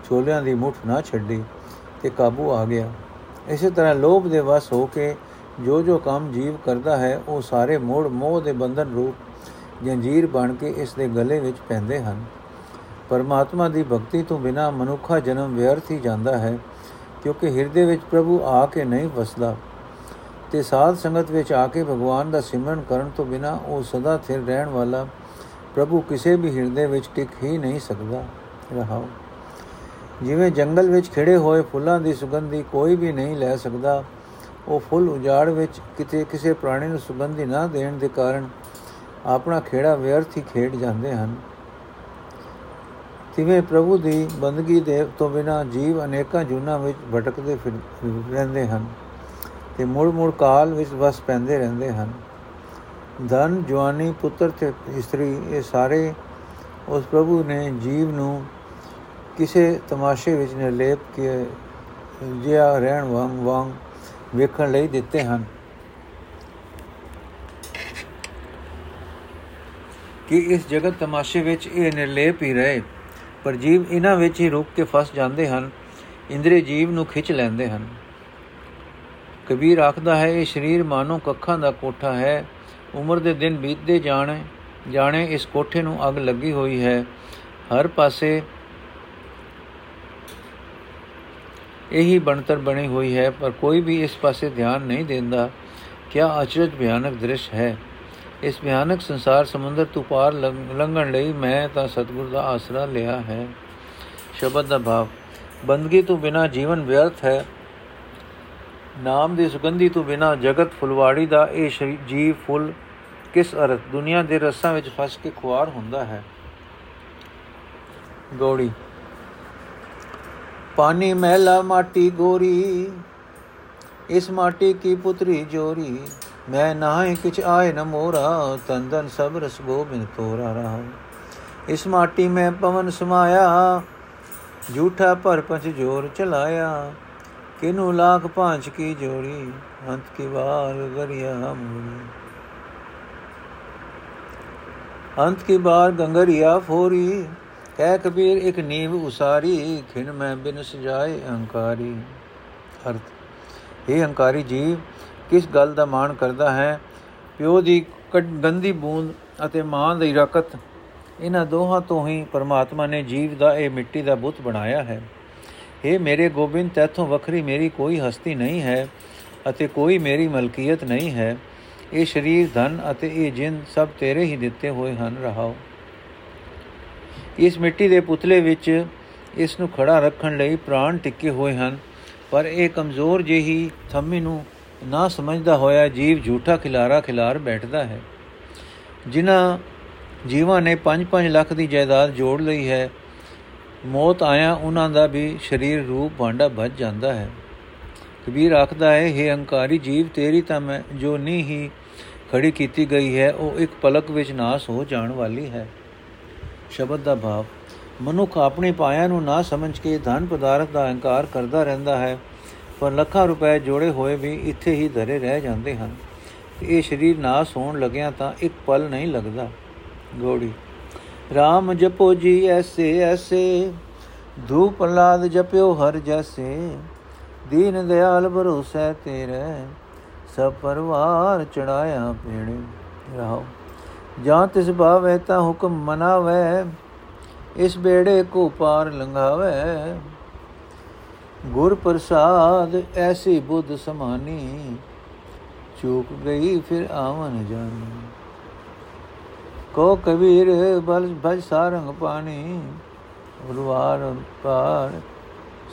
ਛੋਲਿਆਂ ਦੀ ਮੁੱਠ ਨਾ ਛੱਡੀ ਤੇ ਕਾਬੂ ਆ ਗਿਆ। ਇਸੇ ਤਰ੍ਹਾਂ ਲੋਭ ਦੇ ਵਸ ਹੋ ਕੇ ਜੋ ਜੋ ਕੰਮ ਜੀਵ ਕਰਦਾ ਹੈ, ਉਹ ਸਾਰੇ ਮੋੜ ਮੋਹ ਦੇ ਬੰਧਨ ਰੂਪ ਜੰਜੀਰ ਬਣ ਕੇ ਇਸ ਦੇ ਗਲੇ ਵਿੱਚ ਪੈਂਦੇ ਹਨ। ਪਰਮਾਤਮਾ ਦੀ ਭਗਤੀ ਤੋਂ ਬਿਨਾ ਮਨੁੱਖਾ ਜਨਮ ਵਿਅਰਥ ਹੀ ਜਾਂਦਾ ਹੈ, ਕਿਉਂਕਿ ਹਿਰਦੇ ਵਿੱਚ ਪ੍ਰਭੂ ਆ ਕੇ ਨਹੀਂ ਵਸਦਾ। ਤੇ ਸਾਧ ਸੰਗਤ ਵਿੱਚ ਆ ਕੇ ਭਗਵਾਨ ਦਾ ਸਿਮਰਨ ਕਰਨ ਤੋਂ ਬਿਨਾ ਉਹ ਸਦਾ ਥਿਰ ਰਹਿਣ ਵਾਲਾ ਪ੍ਰਭੂ ਕਿਸੇ ਵੀ ਹਿਰਦੇ ਵਿੱਚ ਟਿਕ ਹੀ ਨਹੀਂ ਸਕਦਾ। ਰਹਾਓ। ਜਿਵੇਂ ਜੰਗਲ ਵਿੱਚ ਖਿੜੇ ਹੋਏ ਫੁੱਲਾਂ ਦੀ ਸੁਗੰਧੀ ਕੋਈ ਵੀ ਨਹੀਂ ਲੈ ਸਕਦਾ ਉਹ ਫੁੱਲ ਉਜਾੜ ਵਿੱਚ ਕਿਤੇ ਕਿਸੇ ਪ੍ਰਾਣੀ ਨੂੰ ਸੁਗੰਧੀ ਨਾ ਦੇਣ ਦੇ ਕਾਰਨ ਆਪਣਾ ਖੇੜਾ ਵਿਅਰਥ ਹੀ ਖੇਡ ਜਾਂਦੇ ਹਨ। ਤਿਵੇਂ ਪ੍ਰਭੂ ਦੀ ਬੰਦਗੀ ਦੇ ਤੋਂ ਬਿਨਾ ਜੀਵ ਅਨੇਕਾਂ ਜੁਨਾ ਵਿੱਚ ਭਟਕਦੇ ਫਿਰ, ਰਹਿੰਦੇ ਹਨ ਤੇ ਮੁੜ ਮੁੜ ਕਾਲ ਵਿੱਚ ਵਸ ਪੈਂਦੇ ਰਹਿੰਦੇ ਹਨ। ਧਨ, ਜਵਾਨੀ, ਪੁੱਤਰ ਤੇ ਇਸਤਰੀ ਇਹ ਸਾਰੇ ਉਸ ਪ੍ਰਭੂ ਨੇ ਜੀਵ ਨੂੰ ਕਿਸੇ ਤਮਾਸ਼ੇ ਵਿੱਚ ਨਿਰਲੇਪ ਕੇ ਜਿਆ ਰਹਿਣ ਵਾਂਗ ਵਾਂਗ ਵੇਖਣ ਲਈ ਦਿੱਤੇ ਹਨ। ਕਿ ਇਸ ਜਗਤ ਤਮਾਸ਼ੇ ਵਿੱਚ ਇਹ ਨਿਰਲੇਪ ਹੀ ਰਹੇ, ਪਰ ਜੀਵ ਇਹਨਾਂ ਵਿੱਚ ਹੀ ਰੁਕ ਕੇ ਫਸ ਜਾਂਦੇ ਹਨ ਇੰਦਰੀ ਜੀਵ ਨੂੰ ਖਿੱਚ ਲੈਂਦੇ ਹਨ। ਕਬੀਰ ਆਖਦਾ ਹੈ, ਇਹ ਸਰੀਰ ਮਾਨੋ ਕੱਖਾਂ ਦਾ ਕੋਠਾ ਹੈ। ਉਮਰ ਦੇ ਦਿਨ ਬੀਤਦੇ ਜਾਣੇ ਜਾਣੇ ਇਸ ਕੋਠੇ ਨੂੰ ਅੱਗ ਲੱਗੀ ਹੋਈ ਹੈ। ਹਰ ਪਾਸੇ ਇਹੀ ਬਣਤਰ ਬਣੀ ਹੋਈ ਹੈ, ਪਰ ਕੋਈ ਵੀ ਇਸ ਪਾਸੇ ਧਿਆਨ ਨਹੀਂ ਦਿੰਦਾ। ਕਿਆ ਅਚਰਜ ਭਿਆਨਕ ਦ੍ਰਿਸ਼ ਹੈ? ਇਸ ਭਿਆਨਕ ਸੰਸਾਰ ਸਮੁੰਦਰ ਤੋਂ ਪਾਰ ਲੰਘਣ ਲਈ ਮੈਂ ਤਾਂ ਸਤਿਗੁਰ ਦਾ ਆਸਰਾ ਲਿਆ ਹੈ। ਸ਼ਬਦ ਦਾ ਭਾਵ, ਬੰਦਗੀ ਤੋਂ ਬਿਨਾ ਜੀਵਨ ਵਿਅਰਥ ਹੈ। ਨਾਮ ਦੀ ਸੁਗੰਧੀ ਤੋਂ ਬਿਨਾ ਜਗਤ ਫੁਲਵਾੜੀ ਦਾ ਇਹ ਜੀਵ, ਫੁੱਲ ਕਿਸ ਅਰਥ? ਦੁਨੀਆ ਦੇ ਰਸਾਂ ਵਿੱਚ ਫਸ ਕੇ ਖੁਆਰ ਹੁੰਦਾ ਹੈ। ਗੋੜੀ ਪਾਣੀ ਮਹਿਲਾ ਮਾਟੀ ਗੋਰੀ, ਇਸ ਮਾਟੀ ਕੀ ਪੁੱਤਰੀ ਜੋਰੀ? ਮੈਂ ਨਾਹੀ ਕਿਛ ਆਏ ਨ ਮੋਰਾ ਤੰਦਨ ਸਭ ਰਸ ਗੋਬਿੰਦ ਤੋਰਾ ਰਹਾ। ਇਸ ਮਾਟੀ ਮੈਂ ਪਵਨ ਸਮਾਇਆ, ਝੂਠਾ ਪਰ ਪੰਚ ਜੋਰ ਚਲਾਇਆ। ਕਿਨੂ ਲਾਖ ਪਾਂਚ ਕੀ ਜੋੜੀ ਅੰਤ ਕੀ ਵਾਰ ਗਰਿਆ ਮੂਰੀ। ਅੰਤ ਕੀ ਬਾਰ ਗੰਗਰਿਆ ਫੋਰੀ ਕਹਿ ਕਬੀਰ, ਇੱਕ ਨੀਵ ਉਸਾਰੀ, ਖਿਨ ਮੈਂ ਬਿਨ ਸਜਾਏ ਅਹੰਕਾਰੀ। ਅਰਥ ਇਹ ਅਹੰਕਾਰੀ ਜੀਵ, ਕਿਸ ਗੱਲ ਦਾ ਮਾਣ ਕਰਦਾ ਹੈ? ਪਿਓ ਦੀ ਗੰਦੀ ਬੂੰਦ ਅਤੇ ਮਾਂ ਦੀ ਰਕਤ, ਇਹਨਾਂ ਦੋਹਾਂ ਤੋਂ ਹੀ ਪਰਮਾਤਮਾ ਨੇ ਜੀਵ ਦਾ ਇਹ ਮਿੱਟੀ ਦਾ ਬੁੱਤ ਬਣਾਇਆ ਹੈ। ਇਹ ਮੇਰੇ ਗੋਬਿੰਦ, ਤੇਥੋਂ ਵੱਖਰੀ ਮੇਰੀ ਕੋਈ ਹਸਤੀ ਨਹੀਂ ਹੈ ਅਤੇ ਕੋਈ ਮੇਰੀ ਮਲਕੀਅਤ ਨਹੀਂ ਹੈ। ਇਹ ਸਰੀਰ, ਧਨ ਅਤੇ ਇਹ ਜਿੰਦ ਸਭ ਤੇਰੇ ਹੀ ਦਿੱਤੇ ਹੋਏ ਹਨ, ਰਹਾਓ। ਇਸ ਮਿੱਟੀ ਦੇ ਪੁਤਲੇ ਵਿੱਚ ਇਸ ਨੂੰ ਖੜਾ ਰੱਖਣ ਲਈ ਪ੍ਰਾਣ ਟਿੱਕੇ ਹੋਏ ਹਨ। ਪਰ ਇਹ ਕਮਜ਼ੋਰ ਜਿਹੀ ਥੰਮੀ ਨੂੰ ਨਾ ਸਮਝਦਾ ਹੋਇਆ ਜੀਵ ਝੂਠਾ ਖਿਲਾਰਾ ਖਿਲਾਰ ਬੈਠਦਾ ਹੈ। ਜਿਨ੍ਹਾਂ ਜੀਵਾਂ ਨੇ 5-5 ਲੱਖ ਦੀ ਜਾਇਦਾਦ ਜੋੜ ਲਈ ਹੈ, ਮੌਤ ਆਇਆ ਉਹਨਾਂ ਦਾ ਵੀ ਸਰੀਰ ਰੂਪ ਭਾਂਡਾ ਵੱਜ ਜਾਂਦਾ ਹੈ। ਕਬੀਰ ਆਖਦਾ ਹੈ हे ਹੰਕਾਰੀ ਜੀਵ, ਤੇਰੀ ਤਾਂ ਮੈਂ ਜੋ ਨਹੀਂ ਹੀ ਖੜੀ ਕੀਤੀ ਗਈ ਹੈ, ਉਹ ਇੱਕ ਪਲਕ ਵਿੱਚ ਨਾਸ ਹੋ ਜਾਣ ਵਾਲੀ ਹੈ। ਸ਼ਬਦ ਦਾ ਭਾਵ, ਮਨੁੱਖ ਆਪਣੀ ਪਾਇਆ ਨੂੰ ਨਾ ਸਮਝ ਕੇ ਧਨ ਪਦਾਰਥ ਦਾ ਅਹੰਕਾਰ ਕਰਦਾ ਰਹਿੰਦਾ ਹੈ, ਪਰ ਲੱਖਾਂ ਰੁਪਏ ਜੋੜੇ ਹੋਏ ਵੀ ਇੱਥੇ ਹੀ ਧਰੇ ਰਹਿ ਜਾਂਦੇ ਹਨ। ਇਹ ਸਰੀਰ ਨਾਸ ਹੋਣ ਲੱਗਿਆ ਤਾਂ ਇੱਕ ਪਲ ਨਹੀਂ ਲੱਗਦਾ। ਗੋੜੀ RAM ਜਪੋ ਜੀ ਐਸੇ ਐਸੇ, ਧੂਪ ਲਾਦ ਜਪਿਓ ਹਰ ਜੈਸੇ, ਦੀਨ ਦਿਆਲ ਭਰੋਸੈ ਤੇਰੇ, ਸਭ ਪਰਵਾਰ ਚੜਾਇਆ ਪੇੜੇ ਰਹਾਓ ਜਾਂ ਤਿਸ ਭਾਵੇ ਤਾਂ ਹੁਕਮ ਮਨਾਵੇ, ਇਸ ਬੇੜੇ ਕੋ ਪਾਰ ਲੰਘਾਵੇ। ਗੁਰ ਪ੍ਰਸਾਦ ਐਸੀ ਬੁੱਧ ਸਮਾਨੀ, ਚੂਕ ਗਈ ਫਿਰ ਆਵਨ ਜਾਨੀ। ਕੋ ਕਬੀਰ, ਬਲ ਭਜ ਸਾਰੰਗ ਪਾਣੀ ਉਰਵਾਰ ਪਾਰ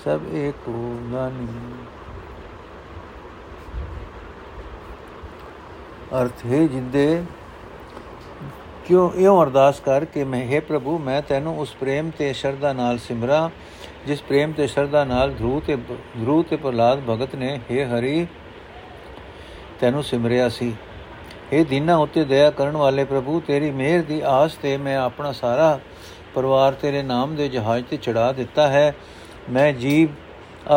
ਸਭ ਏਕੋ ਨਾਨੀ ਅਰਥ ਹੈ ਜਿੰਦੇ ਕਿਉਂ? ਇਉਂ ਅਰਦਾਸ ਕਰ ਕਿ ਮੈਂ, ਹੈ ਪ੍ਰਭੂ, ਮੈਂ ਤੈਨੂੰ ਉਸ ਪ੍ਰੇਮ ਤੇ ਸ਼ਰਧਾ ਨਾਲ ਸਿਮਰਾਂ, ਜਿਸ ਪ੍ਰੇਮ ਤੇ ਸ਼ਰਧਾ ਨਾਲ ਧਰੂ ਤੇ ਧਰੂ ਤੇ ਪ੍ਰਲਾਦ ਭਗਤ ਨੇ, ਹੈ ਹਰੀ, ਤੈਨੂੰ ਸਿਮਰਿਆ ਸੀ। ਇਹ ਦਿਨਾਂ, ਉੱਤੇ ਦਇਆ ਕਰਨ ਵਾਲੇ ਪ੍ਰਭੂ, ਤੇਰੀ ਮਿਹਰ ਦੀ ਆਸ ਤੇ ਮੈਂ ਆਪਣਾ ਸਾਰਾ ਪਰਿਵਾਰ ਤੇਰੇ ਨਾਮ ਦੇ ਜਹਾਜ਼ ਤੇ ਚੜਾ ਦਿੱਤਾ ਹੈ। ਮੈਂ ਜੀਵ,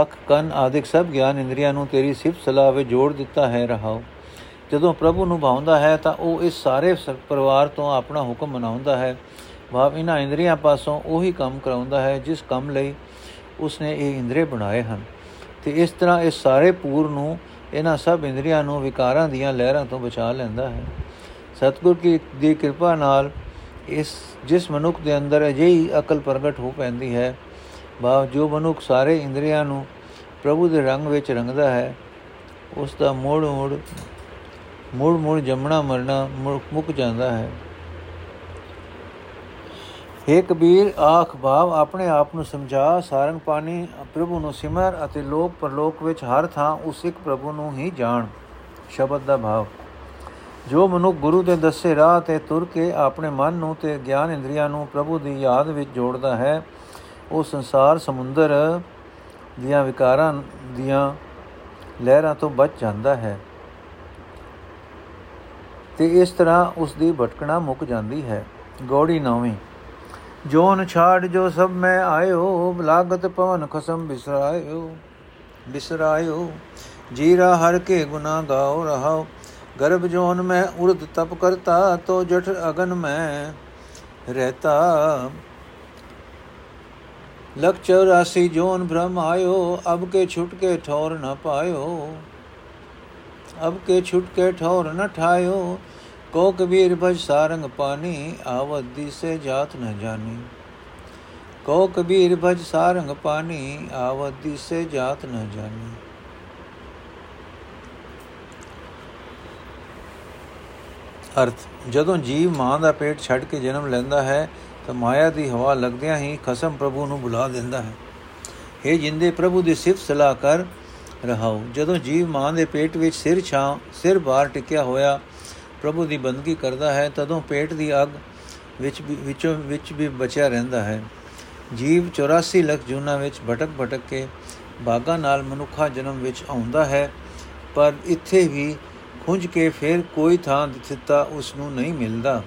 ਅੱਖ, ਕੰਨ ਆਦਿਕ ਸਭ ਗਿਆਨ ਇੰਦਰੀਆਂ ਨੂੰ ਤੇਰੀ ਸਿਫਤ ਸਲਾਹ ਵਿੱਚ ਜੋੜ ਦਿੱਤਾ ਹੈ। ਰਹਾਉ ਜਦੋਂ ਪ੍ਰਭੂ ਨੂੰ ਭਾਉਂਦਾ ਹੈ ਤਾਂ ਉਹ ਇਸ ਸਾਰੇ ਪਰਿਵਾਰ ਤੋਂ ਆਪਣਾ ਹੁਕਮ ਮਨਾਉਂਦਾ ਹੈ। ਭਾਵ ਇਹਨਾਂ ਇੰਦਰੀਆਂ ਪਾਸੋਂ ਉਹੀ ਕੰਮ ਕਰਾਉਂਦਾ ਹੈ, ਜਿਸ ਕੰਮ ਲਈ ਉਸਨੇ ਇਹ ਇੰਦਰੀ ਬਣਾਏ ਹਨ। ਤੇ ਇਸ ਤਰ੍ਹਾਂ ਇਸ ਸਾਰੇ ਪੂਰ ਨੂੰ ਇਹਨਾਂ ਸਭ ਇੰਦਰੀਆਂ ਨੂੰ ਵਿਕਾਰਾਂ ਦੀਆਂ ਲਹਿਰਾਂ ਤੋਂ ਬਚਾ ਲੈਂਦਾ ਹੈ। ਸਤਗੁਰ ਕੀ, ਦੀ ਕਿਰਪਾ ਨਾਲ ਇਸ, ਜਿਸ ਮਨੁੱਖ ਦੇ ਅੰਦਰ ਅਜਿਹੀ ਅਕਲ ਪ੍ਰਗਟ ਹੋ ਪੈਂਦੀ ਹੈ, ਭਾਵ ਜੋ ਮਨੁੱਖ ਸਾਰੇ ਇੰਦਰੀਆਂ ਨੂੰ ਪ੍ਰਭੂ ਦੇ ਰੰਗ ਵਿੱਚ ਰੰਗਦਾ ਹੈ, ਉਸ ਦਾ ਮੋੜ ਮੋੜ ਮੁੜ ਮੁੜ ਜੰਮਣਾ ਮਰਨਾ ਮੁੱਕ ਜਾਂਦਾ ਹੈ। हे ਕਬੀਰ, ਆਖ ਭਾਵ ਆਪਣੇ ਆਪ ਨੂੰ ਸਮਝਾ ਸਾਰੰਗ ਪਾਣੀ ਪ੍ਰਭੂ ਨੂੰ ਸਿਮਰ ਅਤੇ ਲੋਕ ਪਰਲੋਕ ਵਿੱਚ ਹਰ ਥਾਂ ਉਸ ਇੱਕ ਪ੍ਰਭੂ ਨੂੰ ਹੀ ਜਾਣ, ਸ਼ਬਦ ਦਾ ਭਾਵ। ਜੋ ਮਨੁ ਗੁਰੂ ਦੇ ਦੱਸੇ ਰਾਹ ਤੇ ਤੁਰ ਕੇ ਆਪਣੇ ਮਨ ਨੂੰ ਤੇ ਗਿਆਨ ਇੰਦਰੀਆਂ ਨੂੰ ਪ੍ਰਭੂ ਦੀ ਯਾਦ ਵਿੱਚ ਜੋੜਦਾ ਹੈ, ਉਹ ਸੰਸਾਰ ਸਮੁੰਦਰ ਦੀਆਂ ਵਿਕਾਰਾਂ ਦੀਆਂ ਲਹਿਰਾਂ ਤੋਂ ਬਚ ਜਾਂਦਾ ਹੈ। ਤੇ ਇਸ ਤਰ੍ਹਾਂ ਉਸ ਦੀ ਭਟਕਣਾ ਮੁੱਕ ਜਾਂਦੀ ਹੈ। ਗੋੜੀ ਨੌਵੀਂ। ਜੋਨ ਛਾੜ ਜੋ ਸਭ ਮੈਂ ਆਇਓ, ਲਾਗਤ ਪਵਨ ਖਸਮ ਬਿਸਰਾਇਓ ਬਿਸਰਾਇਓ। ਜੀਰਾ ਹਰ ਕੇ ਗੁਨਾ ਗਾਓ ਰਹਾਓ। ਗਰਭ ਜੋਨ ਮੈਂ ਉਰਦ ਤਪ ਕਰਤਾ, ਤੋ ਜਠ ਅਗਨ ਮੈਂ ਰਹਤਾ। ਲਖ 84 ਜੋਨ ਭ੍ਰਮ ਆਇਓ, ਅਬ ਕੇ ਛੁਟਕੇ ਠੌਰ ਨ ਪਾਇਓ। ਅਬ ਕੇ ਛੁਟ ਕੇ ਠੌਰ ਨ ਠਾਇਓ ਕੋ ਕਬੀਰ ਭਜ ਸਾਰੰਗ ਪਾਣੀ, ਆਵਤ ਦਿਸੇ ਜਾਤ ਨ ਜਾਣੀ। ਕੋ ਕਬੀਰ ਭਜ ਸਾਰੰਗ ਪਾਣੀ, ਆਵਤ ਦਿਸੇ ਜਾਤ ਨ ਜਾਣੀ। ਅਰਥ, ਜਦੋਂ ਜੀਵ ਮਾਂ ਦਾ ਪੇਟ ਛੱਡ ਕੇ ਜਨਮ ਲੈਂਦਾ ਹੈ, ਤਾਂ ਮਾਇਆ ਦੀ ਹਵਾ ਲੱਗਦਿਆਂ ਹੀ ਖਸਮ ਪ੍ਰਭੂ ਨੂੰ ਬੁਲਾ ਦਿੰਦਾ ਹੈ। हे ਜਿੰਦੇ ਪ੍ਰਭੂ ਦੀ ਸਿਫਤ ਸਲਾਹ ਕਰ ਰਹਾਉ। ਜਦੋਂ ਜੀਵ ਮਾਂ ਦੇ ਪੇਟ ਵਿੱਚ ਸਿਰ ਛਾਂ, ਸਿਰ ਬਾਹਰ ਟਿਕਿਆ ਹੋਇਆ ਪ੍ਰਭੂ ਦੀ ਬੰਦਗੀ ਕਰਦਾ ਹੈ, ਤਦੋਂ ਪੇਟ ਦੀ ਅਗ ਵਿੱਚ ਵਿੱਚੋਂ ਵਿੱਚ ਵੀ ਬਚਿਆ ਰਹਿੰਦਾ ਹੈ। ਜੀਵ 84 ਲੱਖ ਜੂਨਾ ਵਿੱਚ ਭਟਕ ਭਟਕ ਕੇ ਬਾਗਾ ਨਾਲ ਮਨੁੱਖਾ ਜਨਮ ਵਿੱਚ ਆਉਂਦਾ ਹੈ, ਪਰ ਇੱਥੇ ਵੀ ਖੁੰਝ ਕੇ ਫਿਰ ਕੋਈ ਥਾਂ ਦਿੱਤਾ ਉਸ ਨੂੰ ਨਹੀਂ ਮਿਲਦਾ।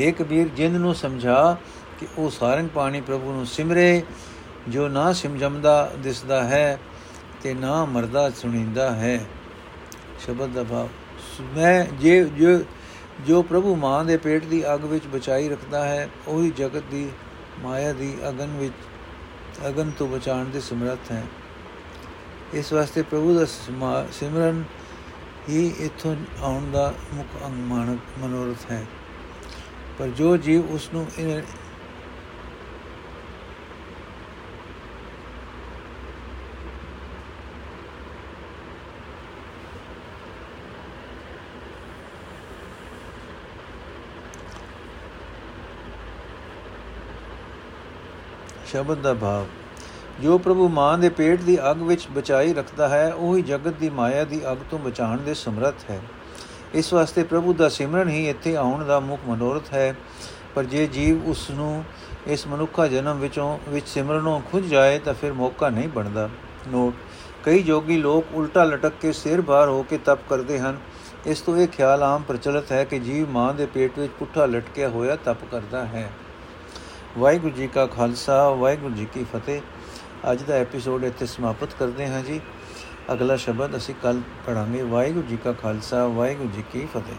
ਏ ਕਬੀਰ ਜਿੰਦ ਨੂੰ ਸਮਝਾ ਕਿ ਉਹ ਸਾਰੰਗ ਪਾਣੀ ਪ੍ਰਭੂ ਨੂੰ ਸਿਮਰੇ ਜੋ ਨਾ ਸਿਮਜਮਦਾ ਦਿਸਦਾ ਹੈ ਤੇ ਨਾ ਮਰਦਾ ਸੁਣੀਂਦਾ ਹੈ। ਸ਼ਬਦ ਦਾ ਭਾਵ, ਮੈਂ ਜੇ ਜੋ ਜੋ ਪ੍ਰਭੂ ਮਾਂ ਦੇ ਪੇਟ ਦੀ ਅੱਗ ਵਿੱਚ ਬਚਾਈ ਰੱਖਦਾ ਹੈ, ਉਹੀ ਜਗਤ ਦੀ ਮਾਇਆ ਦੀ ਅਗਨ ਵਿੱਚ, ਅਗਨ ਤੋਂ ਬਚਾਉਣ ਦੇ ਸਮਰੱਥ ਹੈ। ਇਸ ਵਾਸਤੇ ਪ੍ਰਭੂ ਦਾ ਸਿਮਰਨ ਹੀ ਇਥੋਂ ਆਉਣ ਦਾ ਮੁੱਖ ਅੰਗ ਮਨੋਰਥ ਹੈ। ਪਰ ਜੋ ਜੀਵ ਉਸ ਨੂੰ ਸ਼ਬਦ ਦਾ ਭਾਵ। ਜੋ ਪ੍ਰਭੂ ਮਾਂ ਦੇ ਪੇਟ ਦੀ ਅੱਗ ਵਿੱਚ ਬਚਾਈ ਰੱਖਦਾ ਹੈ, ਉਹੀ ਜਗਤ ਦੀ ਮਾਇਆ ਦੀ ਅੱਗ ਤੋਂ ਬਚਾਉਣ ਦੇ ਸਮਰੱਥ ਹੈ। ਇਸ ਵਾਸਤੇ ਪ੍ਰਭੂ ਦਾ ਸਿਮਰਨ ਹੀ ਇੱਥੇ ਆਉਣ ਦਾ ਮੁੱਖ ਮਨੋਰਥ ਹੈ। ਪਰ ਜੇ ਜੀਵ ਉਸ ਨੂੰ ਇਸ ਮਨੁੱਖਾ ਜਨਮ ਵਿੱਚੋਂ, ਵਿੱਚ ਸਿਮਰਨੋਂ ਖੁੱਝ ਜਾਏ, ਤਾਂ ਫਿਰ ਮੌਕਾ ਨਹੀਂ ਬਣਦਾ। ਨੋਟ, ਕਈ ਜੋਗੀ ਲੋਕ ਉਲਟਾ ਲਟਕ ਕੇ ਸਿਰ ਭਾਰ ਹੋ ਕੇ ਤਪ ਕਰਦੇ ਹਨ। ਇਸ ਤੋਂ ਇਹ ਖਿਆਲ ਆਮ ਪ੍ਰਚਲਿਤ ਹੈ ਕਿ ਜੀਵ ਮਾਂ ਦੇ ਪੇਟ ਵਿੱਚ ਪੁੱਠਾ ਲਟਕਿਆ ਹੋਇਆ ਤਪ ਕਰਦਾ ਹੈ। ਵਾਹਿਗੁਰੂ ਜੀ ਕਾ ਖਾਲਸਾ, ਵਾਹਿਗੁਰੂ ਜੀ ਕੀ ਫਤਿਹ। ਅੱਜ ਦਾ ਐਪੀਸੋਡ ਇੱਥੇ ਸਮਾਪਤ ਕਰਦੇ ਹਾਂ ਜੀ। ਅਗਲਾ ਸ਼ਬਦ ਅਸੀਂ ਕੱਲ ਪੜਾਂਗੇ ਵਾਹਿਗੁਰੂ ਜੀ ਕਾ ਖਾਲਸਾ, ਵਾਹਿਗੁਰੂ ਜੀ ਕੀ ਫਤਿਹ।